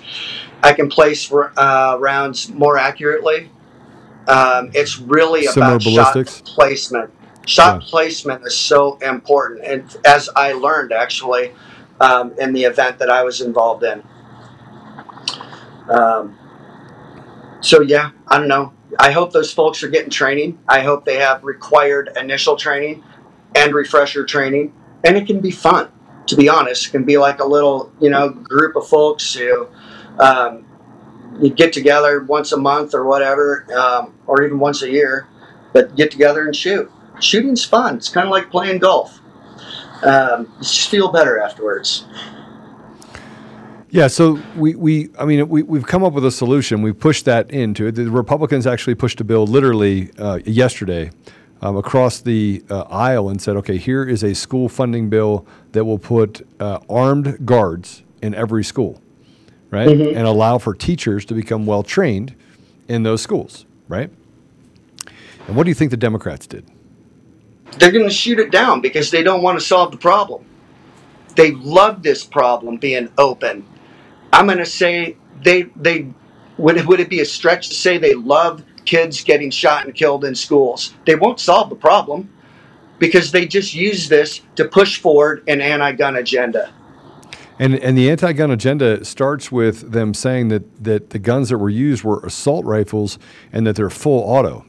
I can place uh, rounds more accurately. Um, it's really Similar about ballistics. shot placement. Shot yeah. placement is so important, and as I learned actually um, in the event that I was involved in. Um, so yeah, I don't know. I hope those folks are getting training. I hope they have required initial training and refresher training, and it can be fun. To be honest, it can be like a little you know group of folks who um, you get together once a month or whatever, um, or even once a year, but get together and shoot. Shooting's fun. It's kind of like playing golf. Um, you just feel better afterwards. Yeah, so we, we I mean, we, we've come up with a solution. We pushed that into it. The Republicans actually pushed a bill literally uh, yesterday um, across the uh, aisle and said, okay, here is a school funding bill that will put uh, armed guards in every school, right? Mm-hmm. And allow for teachers to become well trained in those schools, right? And what do you think the Democrats did? They're going to shoot it down because they don't want to solve the problem. They love this problem being open I'm going to say they they would it, would it be a stretch to say they love kids getting shot and killed in schools? They won't solve the problem because they just use this to push forward an anti-gun agenda. And and the anti-gun agenda starts with them saying that that the guns that were used were assault rifles and that they're full auto,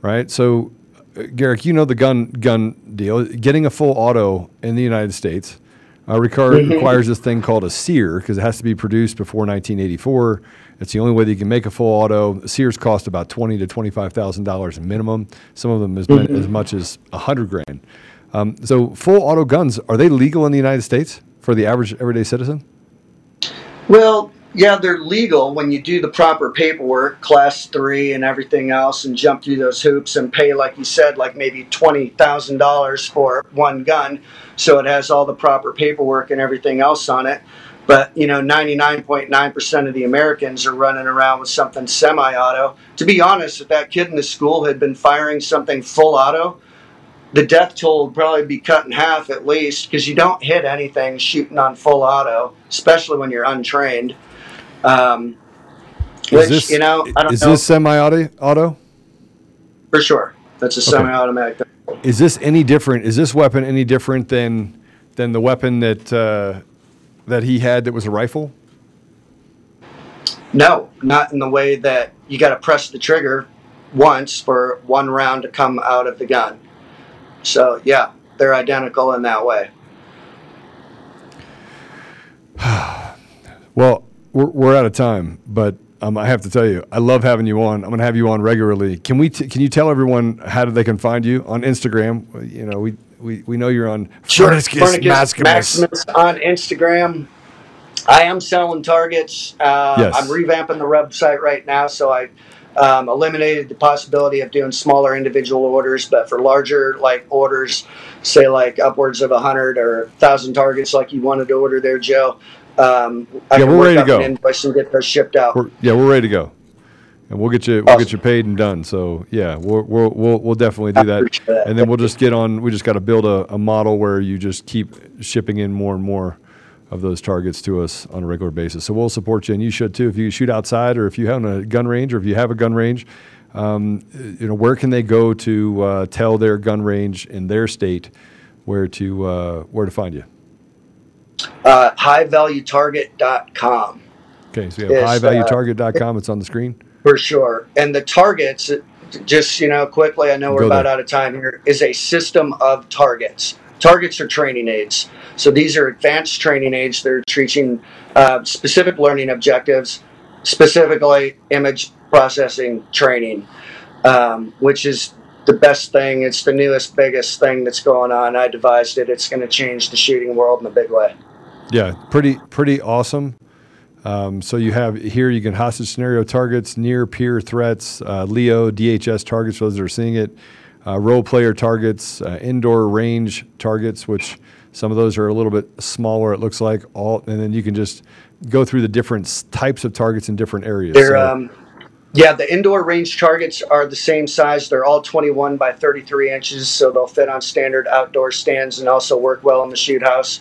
right? So, uh, Garrick, you know the gun gun deal. Getting a full auto in the United States uh, mm-hmm. requires this thing called a sear because it has to be produced before 1984. It's the only way that you can make a full auto. Sears cost about twenty to twenty-five thousand dollars minimum. Some of them as, mm-hmm. as much as a hundred grand. Um, so, full auto guns are they legal in the United States? For the average everyday citizen? Well, yeah, they're legal when you do the proper paperwork, class three and everything else, and jump through those hoops and pay, like you said, like maybe $20,000 for one gun. So it has all the proper paperwork and everything else on it. But, you know, 99.9% of the Americans are running around with something semi auto. To be honest, if that kid in the school had been firing something full auto, the death toll would probably be cut in half at least because you don't hit anything shooting on full auto, especially when you're untrained. Um, which this, you know, I don't is know. this semi-auto? Auto? For sure, that's a okay. semi-automatic. Is this any different? Is this weapon any different than than the weapon that uh, that he had that was a rifle? No, not in the way that you got to press the trigger once for one round to come out of the gun. So yeah, they're identical in that way. well, we're, we're out of time, but um, I have to tell you, I love having you on. I'm going to have you on regularly. Can we? T- can you tell everyone how they can find you on Instagram? You know, we we, we know you're on sure. Maximus. Maximus on Instagram. I am selling targets. Uh, yes. I'm revamping the website right now, so I um, eliminated the possibility of doing smaller individual orders, but for larger like orders, say like upwards of a hundred or thousand targets, like you wanted to order there, Joe. Um, I yeah, we're ready to go. invoice and get those shipped out. We're, yeah, we're ready to go, and we'll get you we'll get you paid and done. So yeah, we'll we'll we'll, we'll definitely do that. that. and then we'll just get on. We just got to build a, a model where you just keep shipping in more and more of those targets to us on a regular basis. So we'll support you, and you should too. If you shoot outside, or if you have a gun range, or if you have a gun range, um, you know where can they go to uh, tell their gun range in their state where to uh, where to find you? Uh, highvaluetarget.com. Okay, so you have highvaluetarget.com. It's on the screen. For sure, and the targets. Just you know, quickly. I know we're about there. out of time here. Is a system of targets. Targets are training aids. So these are advanced training aids. They're teaching uh, specific learning objectives, specifically image processing training, um, which is the best thing. It's the newest, biggest thing that's going on. I devised it. It's going to change the shooting world in a big way. Yeah, pretty pretty awesome. Um, so you have here you can hostage scenario targets, near peer threats, uh, Leo DHS targets. For those that are seeing it uh, role player targets, uh, indoor range targets, which some of those are a little bit smaller. It looks like all, and then you can just go through the different types of targets in different areas. They're, so, um, yeah, the indoor range targets are the same size. They're all 21 by 33 inches, so they'll fit on standard outdoor stands and also work well in the shoot house.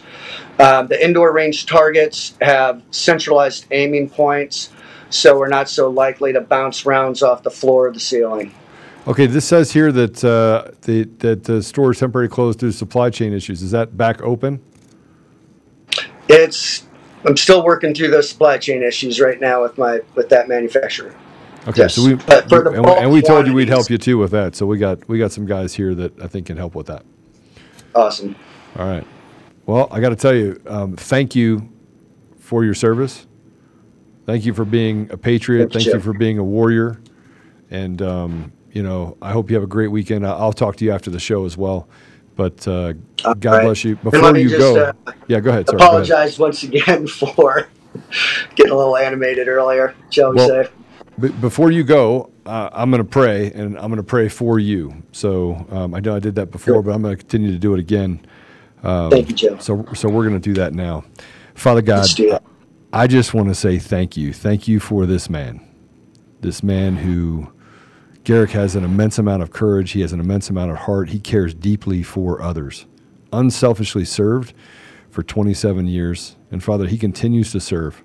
Um, the indoor range targets have centralized aiming points, so we're not so likely to bounce rounds off the floor or the ceiling. Okay, this says here that uh, the that the store is temporarily closed due to supply chain issues. Is that back open? It's. I'm still working through those supply chain issues right now with my with that manufacturer. Okay, yes. so we, but for the and, and we told you we'd help you too with that. So we got we got some guys here that I think can help with that. Awesome. All right. Well, I got to tell you, um, thank you for your service. Thank you for being a patriot. Thank you for being a warrior. And um, you know, I hope you have a great weekend. I'll talk to you after the show as well. But uh, God right. bless you. Before you just, go, uh, yeah, go ahead. Sorry, apologize go ahead. once again for getting a little animated earlier, shall we well, say? B- before you go, uh, I'm going to pray, and I'm going to pray for you. So um, I know I did that before, sure. but I'm going to continue to do it again. Um, thank you, Joe. So, so we're going to do that now. Father God, I just want to say thank you. Thank you for this man, this man who Garrick has an immense amount of courage. He has an immense amount of heart. He cares deeply for others. Unselfishly served for 27 years. And Father, he continues to serve.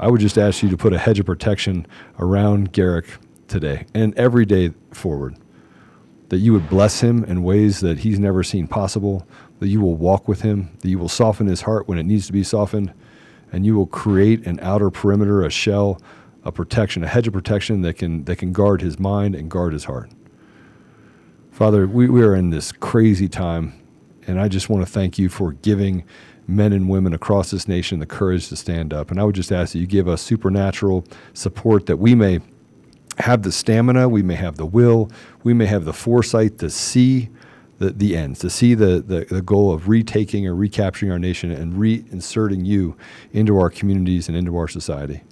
I would just ask you to put a hedge of protection around Garrick today and every day forward. that you would bless him in ways that he's never seen possible, that you will walk with him, that you will soften his heart when it needs to be softened, and you will create an outer perimeter, a shell, a protection, a hedge of protection that can, that can guard his mind and guard his heart. Father, we, we are in this crazy time, and I just want to thank you for giving men and women across this nation the courage to stand up. And I would just ask that you give us supernatural support that we may have the stamina, we may have the will, we may have the foresight to see the, the ends, to see the, the, the goal of retaking or recapturing our nation and reinserting you into our communities and into our society.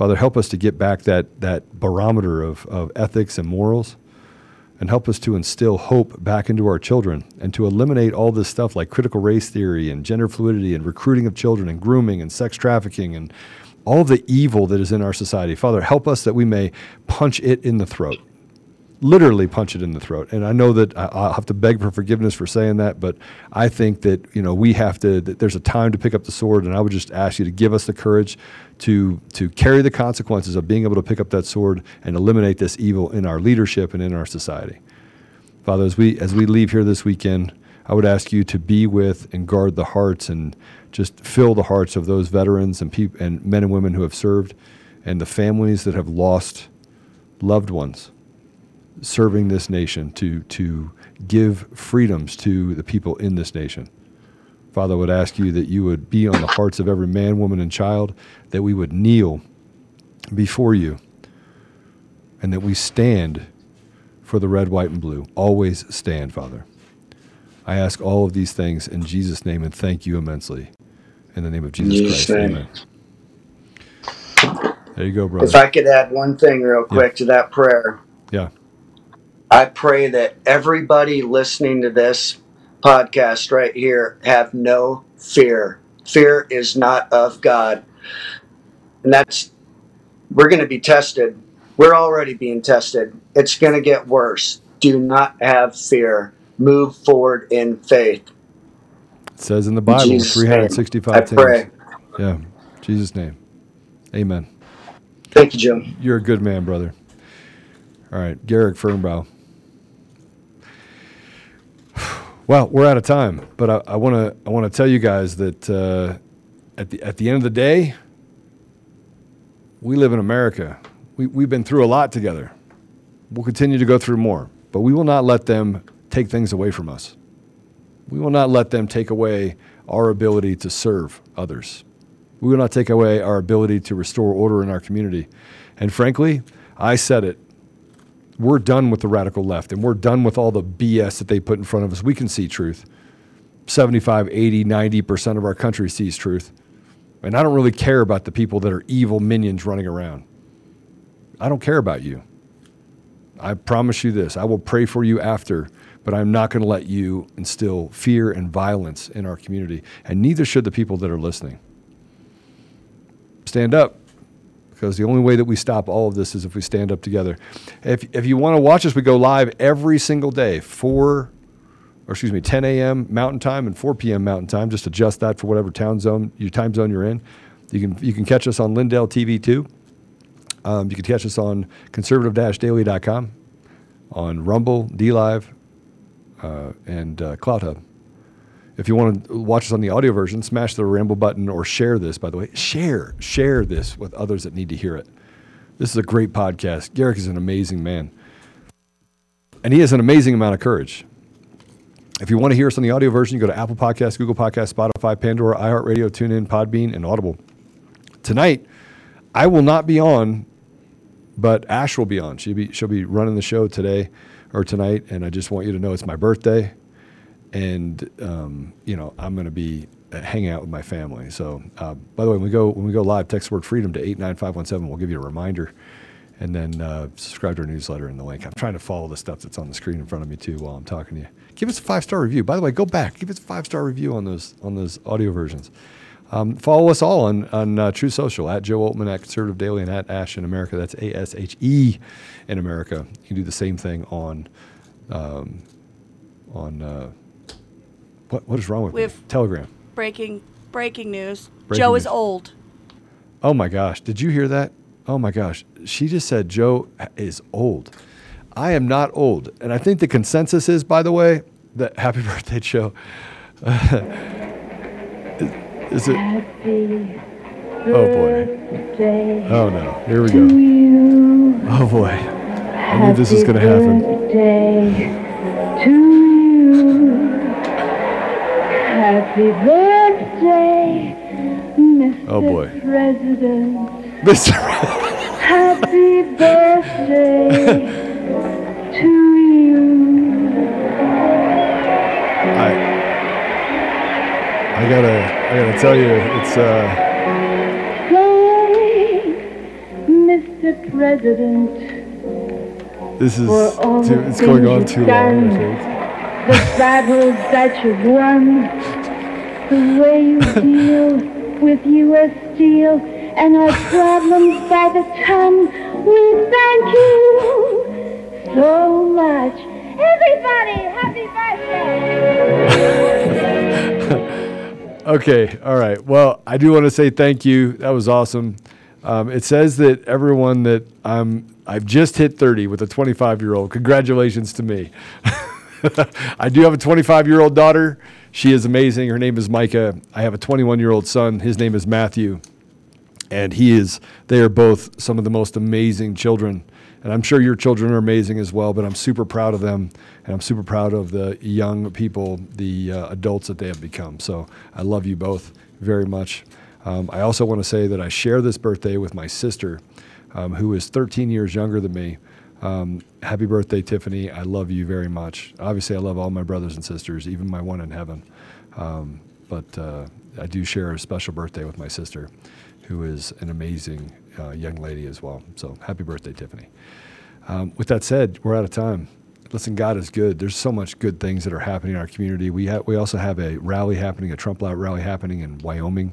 Father, help us to get back that, that barometer of, of ethics and morals and help us to instill hope back into our children and to eliminate all this stuff like critical race theory and gender fluidity and recruiting of children and grooming and sex trafficking and all the evil that is in our society. Father, help us that we may punch it in the throat. Literally punch it in the throat. And I know that I'll have to beg for forgiveness for saying that, but I think that, you know, we have to, there's a time to pick up the sword. And I would just ask you to give us the courage to, to carry the consequences of being able to pick up that sword and eliminate this evil in our leadership and in our society. Father, as we, as we leave here this weekend, I would ask you to be with and guard the hearts and just fill the hearts of those veterans and peop- and men and women who have served and the families that have lost loved ones serving this nation to to give freedoms to the people in this nation. Father, I would ask you that you would be on the hearts of every man, woman, and child, that we would kneel before you, and that we stand for the red, white, and blue. Always stand, Father. I ask all of these things in Jesus' name and thank you immensely. In the name of Jesus, Jesus Christ. Name. Amen. There you go, brother. If I could add one thing real quick yeah. to that prayer. Yeah. I pray that everybody listening to this podcast right here have no fear. Fear is not of God. And that's, we're going to be tested. We're already being tested. It's going to get worse. Do not have fear move forward in faith. It says in the Bible, in 365 name, I pray. Yeah, Jesus' name. Amen. Thank you, Jim. You're a good man, brother. All right, Garrick Fernbaugh. Well, we're out of time, but I want to I want to tell you guys that uh, at the at the end of the day, we live in America. We we've been through a lot together. We'll continue to go through more, but we will not let them take things away from us. We will not let them take away our ability to serve others. We will not take away our ability to restore order in our community. And frankly, I said it. We're done with the radical left and we're done with all the BS that they put in front of us. We can see truth. 75, 80, 90% of our country sees truth. And I don't really care about the people that are evil minions running around. I don't care about you. I promise you this I will pray for you after but I'm not going to let you instill fear and violence in our community. And neither should the people that are listening. Stand up, because the only way that we stop all of this is if we stand up together. If, if you want to watch us, we go live every single day, 4 or excuse me, 10 a.m. Mountain Time and 4 p.m. Mountain Time. Just adjust that for whatever town zone, your time zone you're in. You can you can catch us on Lindell TV too. Um, you can catch us on conservative-daily.com, on Rumble, DLive, uh, and uh, CloutHub. If you want to watch us on the audio version, smash the ramble button or share this, by the way. Share, share this with others that need to hear it. This is a great podcast. Garrick is an amazing man. And he has an amazing amount of courage. If you want to hear us on the audio version, you go to Apple Podcasts, Google Podcasts, Spotify, Pandora, iHeartRadio, TuneIn, Podbean, and Audible. Tonight, I will not be on, but Ashe will be on. She'll be, she'll be running the show today or tonight, and I just want you to know it's my birthday, and um, you know I'm going to be uh, hanging out with my family. So, uh, by the way, when we go when we go live, text word freedom to eight nine five one seven. We'll give you a reminder, and then uh, subscribe to our newsletter in the link. I'm trying to follow the stuff that's on the screen in front of me too while I'm talking to you. Give us a five star review. By the way, go back, give us a five star review on those on those audio versions. Um, follow us all on, on uh, Truth Social at Joe Oltmann at Conservative Daily, and at Ashe in America. That's A S H E in America. You can do the same thing on um, on uh, what what is wrong with, with Telegram? Breaking breaking news. Breaking Joe news. is old. Oh my gosh! Did you hear that? Oh my gosh! She just said Joe is old. I am not old. And I think the consensus is, by the way, that happy birthday show. is, is it? Happy Oh boy. birthday Oh no. Here we go. you. Oh boy. I knew this was going to happen. Birthday to you. Happy birthday, Mr. Oh, boy. President. Mr. Happy birthday to you. I, I gotta, I gotta tell you, it's uh, Thank Mr. President. this is, too, it's going on too long. I done. think. the battles that you've won, the way you deal with U.S. Steel and our problems by the ton. We thank you so much. Everybody, happy birthday! Okay, all right. Well, I do want to say thank you. That was awesome. Um, it says that everyone that I'm, I've just hit 30 with a 25 year old. Congratulations to me. I do have a 25 year old daughter. She is amazing. Her name is Micah. I have a 21 year old son. His name is Matthew. And he is, they are both some of the most amazing children. And I'm sure your children are amazing as well, but I'm super proud of them. And I'm super proud of the young people, the uh, adults that they have become. So I love you both very much. Um, I also want to say that I share this birthday with my sister, um, who is 13 years younger than me. Um, happy birthday, Tiffany. I love you very much. Obviously, I love all my brothers and sisters, even my one in heaven. Um, but uh, I do share a special birthday with my sister, who is an amazing uh, young lady as well. So happy birthday, Tiffany. Um, with that said, we're out of time. Listen, God is good. There's so much good things that are happening in our community. We ha- we also have a rally happening, a Trump rally happening in Wyoming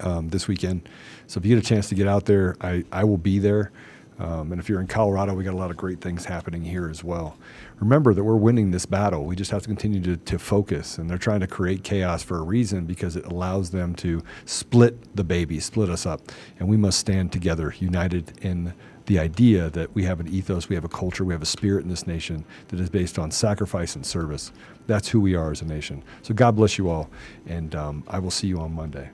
um, this weekend. So if you get a chance to get out there, I, I will be there. Um, and if you're in Colorado, we got a lot of great things happening here as well. Remember that we're winning this battle. We just have to continue to, to focus. And they're trying to create chaos for a reason because it allows them to split the baby, split us up. And we must stand together, united in the idea that we have an ethos, we have a culture, we have a spirit in this nation that is based on sacrifice and service. That's who we are as a nation. So God bless you all. And um, I will see you on Monday.